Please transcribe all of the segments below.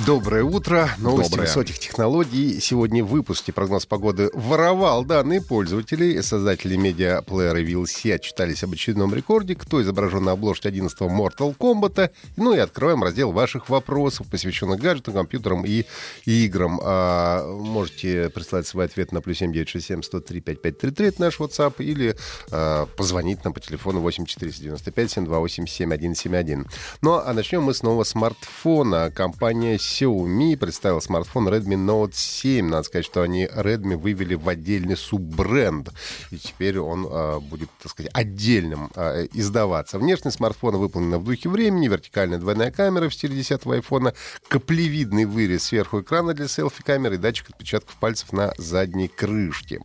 Доброе утро. Новости Доброе. высоких технологий. Сегодня в выпуске прогноз погоды воровал данные пользователей. Создатели медиаплеера VLC отчитались об очередном рекорде. Кто изображен на обложке 11 Mortal Kombat. Ну и открываем раздел ваших вопросов, посвященных гаджетам, компьютерам и играм. А, можете прислать свой ответ на плюс 7967 103 5533, это наш WhatsApp, или а, позвонить нам по телефону 8495 728 7171. Ну а начнем мы снова с смартфона. Компания Xiaomi представила смартфон Redmi Note 7. Надо сказать, что они Redmi вывели в отдельный суббренд. И теперь он а, будет, так сказать, отдельным а, издаваться. Внешность смартфона выполнена в духе времени. Вертикальная двойная камера в стиле 10 айфона. Каплевидный вырез сверху экрана для селфи-камеры и датчик отпечатков пальцев на задней крышке.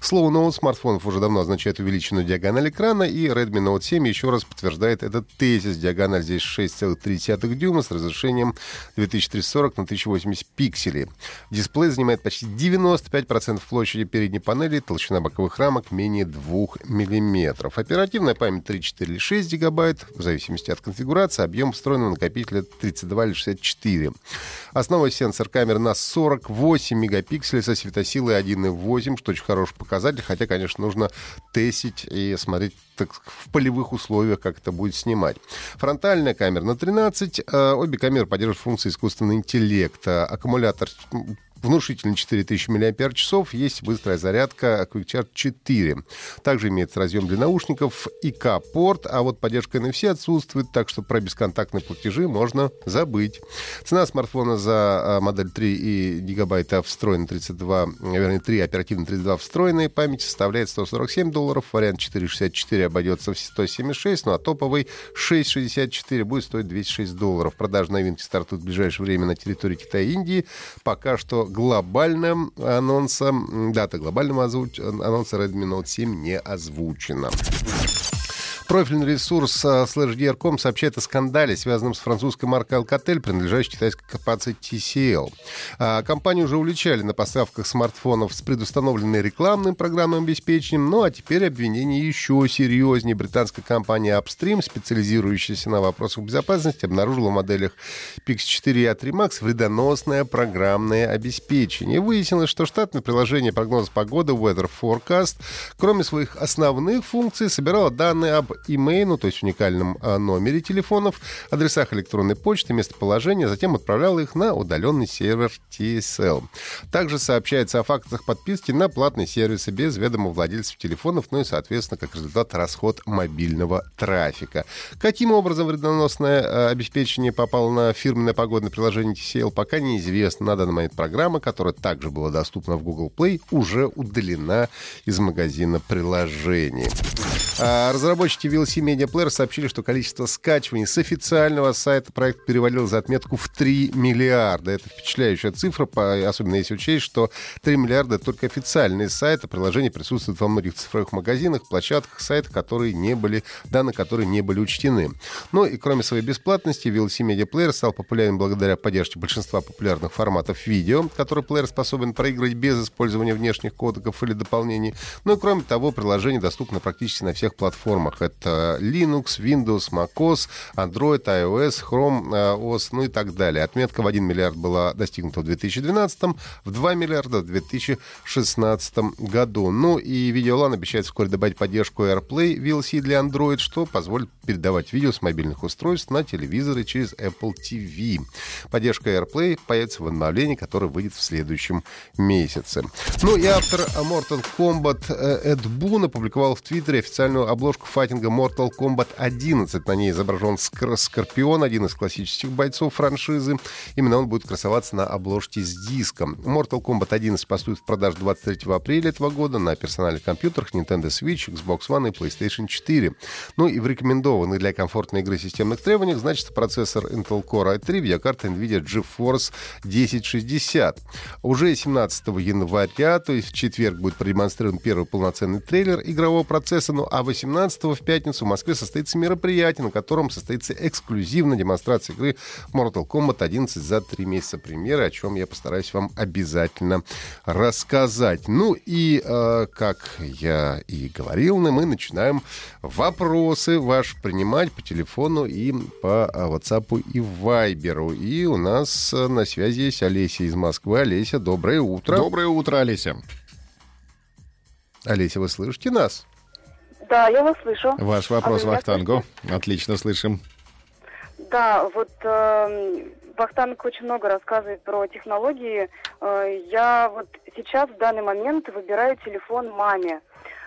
Слово Note смартфонов уже давно означает увеличенную диагональ экрана, и Redmi Note 7 еще раз подтверждает этот тезис. Диагональ здесь 6,3 дюйма с разрешением 2340 на 1080 пикселей. Дисплей занимает почти 95% площади передней панели, толщина боковых рамок менее 2 мм. Оперативная память 3, 4 или 6 гигабайт, в зависимости от конфигурации, объем встроенного накопителя 32 или 64. Основной сенсор камеры на 48 мегапикселей со светосилой 1,8, что очень хороший показатель, хотя, конечно, нужно тестить и смотреть так, в полевых условиях, как это будет снимать. Фронтальная камера на 13. э, Обе камеры поддерживают функции искусственного интеллекта. Аккумулятор внушительный 4000 мАч, есть быстрая зарядка Quick Charge 4. Также имеется разъем для наушников, ИК-порт, а вот поддержка NFC отсутствует, так что про бесконтактные платежи можно забыть. Цена смартфона за а, модель 3 и гигабайта встроенной 32, вернее, 3 оперативно 32 встроенной памяти составляет 147 долларов, вариант 464 обойдется в 176, ну а топовый 664 будет стоить 206 долларов. Продажи новинки стартуют в ближайшее время на территории Китая и Индии. Пока что глобальным анонсом, дата глобального анонса Redmi Note 7 не озвучена. Профильный ресурс а, Slash.DR.com сообщает о скандале, связанном с французской маркой Alcatel, принадлежащей китайской корпорации TCL. А, Компанию уже уличали на поставках смартфонов с предустановленной рекламным программным обеспечением, ну а теперь обвинение еще серьезнее. Британская компания Upstream, специализирующаяся на вопросах безопасности, обнаружила в моделях Pix4 и A3 Max вредоносное программное обеспечение. Выяснилось, что штатное приложение прогноза погоды Weather Forecast, кроме своих основных функций, собирало данные об имейлу, то есть уникальном а, номере телефонов, адресах электронной почты, местоположения, затем отправлял их на удаленный сервер TSL. Также сообщается о фактах подписки на платные сервисы без ведома владельцев телефонов, ну и, соответственно, как результат, расход мобильного трафика. Каким образом вредоносное а, обеспечение попало на фирменное погодное приложение TCL, пока неизвестно. На данный момент программа, которая также была доступна в Google Play, уже удалена из магазина приложений. А, Разработчики VLC Media Player сообщили, что количество скачиваний с официального сайта проект перевалил за отметку в 3 миллиарда. Это впечатляющая цифра, особенно если учесть, что 3 миллиарда — это только официальные сайты. Приложение присутствует во многих цифровых магазинах, площадках, сайтах, которые не были, данные которые не были учтены. Ну и кроме своей бесплатности, VLC Media Player стал популярен благодаря поддержке большинства популярных форматов видео, которые плеер способен проигрывать без использования внешних кодеков или дополнений. Ну и кроме того, приложение доступно практически на всех платформах. Это Linux, Windows, macOS, Android, iOS, Chrome э, OS, ну и так далее. Отметка в 1 миллиард была достигнута в 2012, в 2 миллиарда в 2016 году. Ну и Videolan обещает вскоре добавить поддержку AirPlay VLC для Android, что позволит передавать видео с мобильных устройств на телевизоры через Apple TV. Поддержка AirPlay появится в обновлении, которое выйдет в следующем месяце. Ну и автор Mortal Kombat э, Эд Бун опубликовал в Твиттере официальную обложку файтинга Mortal Kombat 11. На ней изображен Скор- Скорпион, один из классических бойцов франшизы. Именно он будет красоваться на обложке с диском. Mortal Kombat 11 поступит в продажу 23 апреля этого года на персональных компьютерах Nintendo Switch, Xbox One и PlayStation 4. Ну и в рекомендованных для комфортной игры системных требованиях значится процессор Intel Core i3, видеокарта NVIDIA GeForce 1060. Уже 17 января, то есть в четверг, будет продемонстрирован первый полноценный трейлер игрового процесса, ну а 18 в пятницу пятницу в Москве состоится мероприятие, на котором состоится эксклюзивная демонстрация игры Mortal Kombat 11 за три месяца премьеры, о чем я постараюсь вам обязательно рассказать. Ну и, э, как я и говорил, мы начинаем вопросы ваши принимать по телефону и по э, WhatsApp и Viber. И у нас э, на связи есть Олеся из Москвы. Олеся, доброе утро. Доброе утро, Олеся. Олеся, вы слышите нас? Да, я вас слышу. Ваш вопрос а Вахтангу. Отлично слышим. Да, вот э, Вахтанг очень много рассказывает про технологии. Э, я вот сейчас в данный момент выбираю телефон маме.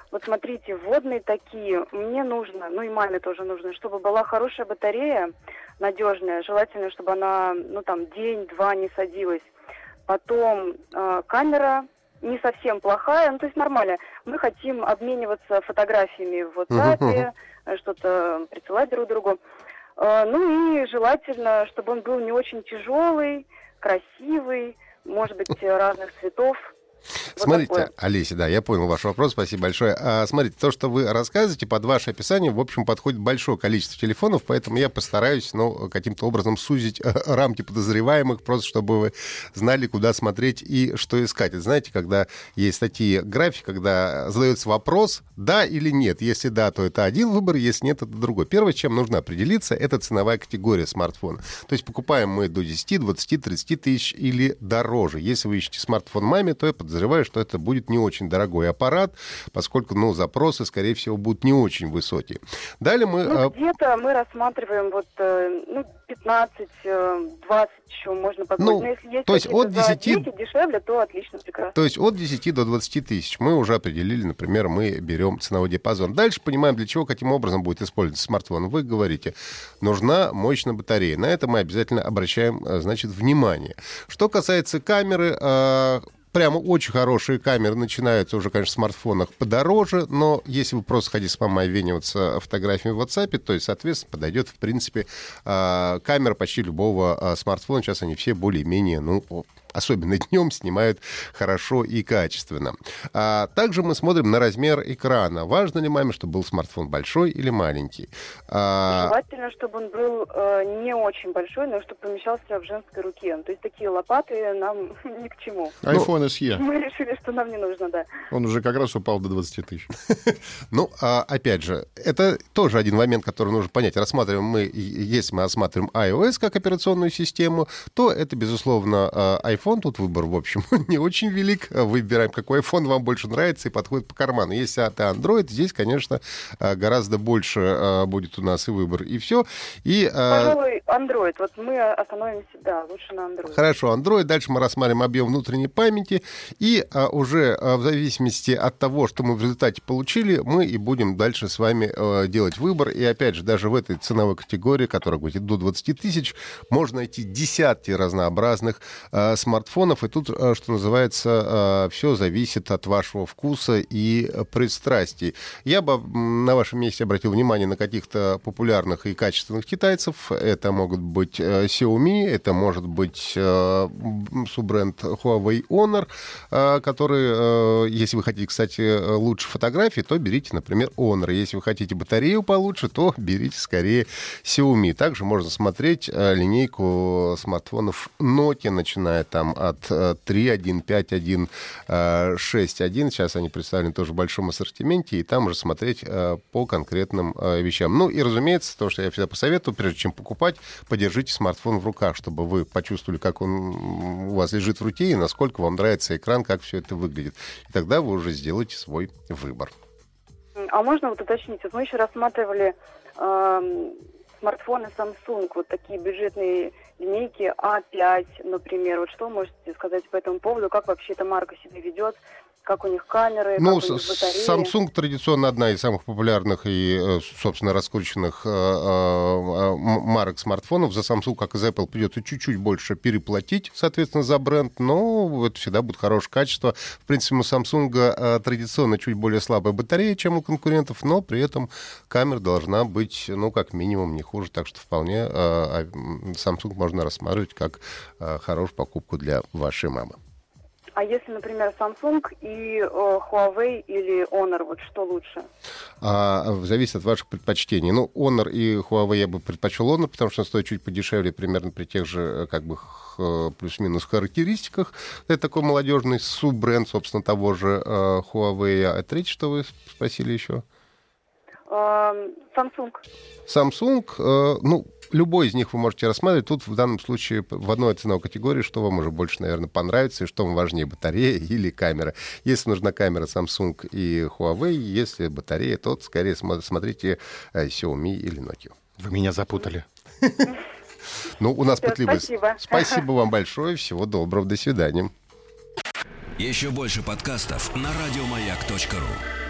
Вот смотрите, водные такие, мне нужно, ну и маме тоже нужно, чтобы была хорошая батарея, надежная, желательно, чтобы она, ну там, день-два не садилась. Потом э, камера не совсем плохая, ну то есть нормально. Мы хотим обмениваться фотографиями в WhatsApp, uh-huh. что-то присылать друг другу. Э, ну и желательно, чтобы он был не очень тяжелый, красивый, может быть, разных цветов. Смотрите, такое. Олеся, да, я понял ваш вопрос, спасибо большое. А, смотрите, то, что вы рассказываете, под ваше описание, в общем, подходит большое количество телефонов, поэтому я постараюсь, ну, каким-то образом сузить э, рамки подозреваемых, просто чтобы вы знали, куда смотреть и что искать. Это, знаете, когда есть такие графики, когда задается вопрос, да или нет. Если да, то это один выбор, если нет, это другой. Первое, чем нужно определиться, это ценовая категория смартфона. То есть покупаем мы до 10, 20, 30 тысяч или дороже. Если вы ищете смартфон маме, то я подозреваю, что это будет не очень дорогой аппарат, поскольку, ну, запросы, скорее всего, будут не очень высокие. Далее мы... Ну, а, где-то мы рассматриваем вот, э, ну, 15, 20 э, еще можно позволить. Ну, Но если есть то есть от 10... 10 дешевле, то отлично, прекрасно. То есть от 10 до 20 тысяч мы уже определили, например, мы берем ценовой диапазон. Дальше понимаем, для чего, каким образом будет использоваться смартфон. Вы говорите, нужна мощная батарея. На это мы обязательно обращаем, э, значит, внимание. Что касается камеры, прямо очень хорошие камеры начинаются уже, конечно, в смартфонах подороже, но если вы просто хотите с мамой обмениваться фотографиями в WhatsApp, то, соответственно, подойдет, в принципе, а, камера почти любого а, смартфона. Сейчас они все более-менее, ну, особенно днем, снимают хорошо и качественно. А также мы смотрим на размер экрана. Важно ли маме, чтобы был смартфон большой или маленький? А... Желательно, чтобы он был э, не очень большой, но чтобы помещался в женской руке. То есть такие лопаты нам ни к чему. iPhone SE. Мы решили, что нам не нужно, да. Он уже как раз упал до 20 тысяч. Ну, а, опять же, это тоже один момент, который нужно понять. Рассматриваем мы, если мы рассматриваем iOS как операционную систему, то это, безусловно, а, iPhone iPhone, тут выбор, в общем, не очень велик. Выбираем, какой iPhone вам больше нравится и подходит по карману. Если это Android, здесь, конечно, э, гораздо больше э, будет у нас и выбор, и все. И, э, Пожалуй, Android. Вот мы остановимся, да, лучше на Android. Хорошо, Android. Дальше мы рассматриваем объем внутренней памяти. И уже в зависимости от того, что мы в результате получили, мы и будем дальше с вами делать выбор. И опять же, даже в этой ценовой категории, которая будет до 20 тысяч, можно найти десятки разнообразных смартфонов смартфонов, и тут, э, что называется, э, все зависит от вашего вкуса и пристрастий. Я бы на вашем месте обратил внимание на каких-то популярных и качественных китайцев. Это могут быть э, Xiaomi, это может быть суббренд Huawei Honor, который, если вы хотите, кстати, лучше фотографии, то берите, например, Honor. Если вы хотите батарею получше, то берите скорее Xiaomi. Также можно смотреть линейку смартфонов Nokia, начиная там там от 3.1, 5.1, 6.1. Сейчас они представлены тоже в большом ассортименте, и там уже смотреть э, по конкретным э, вещам. Ну и, разумеется, то, что я всегда посоветую, прежде чем покупать, подержите смартфон в руках, чтобы вы почувствовали, как он у вас лежит в руке, и насколько вам нравится экран, как все это выглядит. И тогда вы уже сделаете свой выбор. А можно вот уточнить? Вот мы еще рассматривали э, смартфоны Samsung, вот такие бюджетные линейки А5, например. Вот что можете сказать по этому поводу? Как вообще эта марка себя ведет? Как у них камеры, ну, как у них батареи. Samsung традиционно одна из самых популярных и, э, собственно, раскрученных э, э, марок смартфонов. За Samsung, как и за Apple, придется чуть-чуть больше переплатить, соответственно, за бренд, но это всегда будет хорошее качество. В принципе, у Samsung традиционно чуть более слабая батарея, чем у конкурентов, но при этом камера должна быть, ну, как минимум, не хуже, так что вполне а, Samsung можно рассматривать как хорошую покупку для вашей мамы. А если, например, Samsung и э, Huawei или Honor, вот что лучше? А, зависит от ваших предпочтений. Ну, Honor и Huawei я бы предпочел Honor, потому что он стоит чуть подешевле, примерно при тех же, э, как бы, х- плюс-минус характеристиках. Это такой молодежный суббренд, собственно, того же э, Huawei. А третье, что вы спросили еще? Эм, Samsung. Samsung, э, ну, любой из них вы можете рассматривать. Тут в данном случае в одной ценовой категории, что вам уже больше, наверное, понравится, и что вам важнее, батарея или камера. Если нужна камера Samsung и Huawei, если батарея, то скорее смо- смотрите э, Xiaomi или Nokia. Вы меня запутали. Ну, у нас пытливый. спасибо. Спасибо вам большое. Всего доброго. До свидания. Еще больше подкастов на радиомаяк.ру.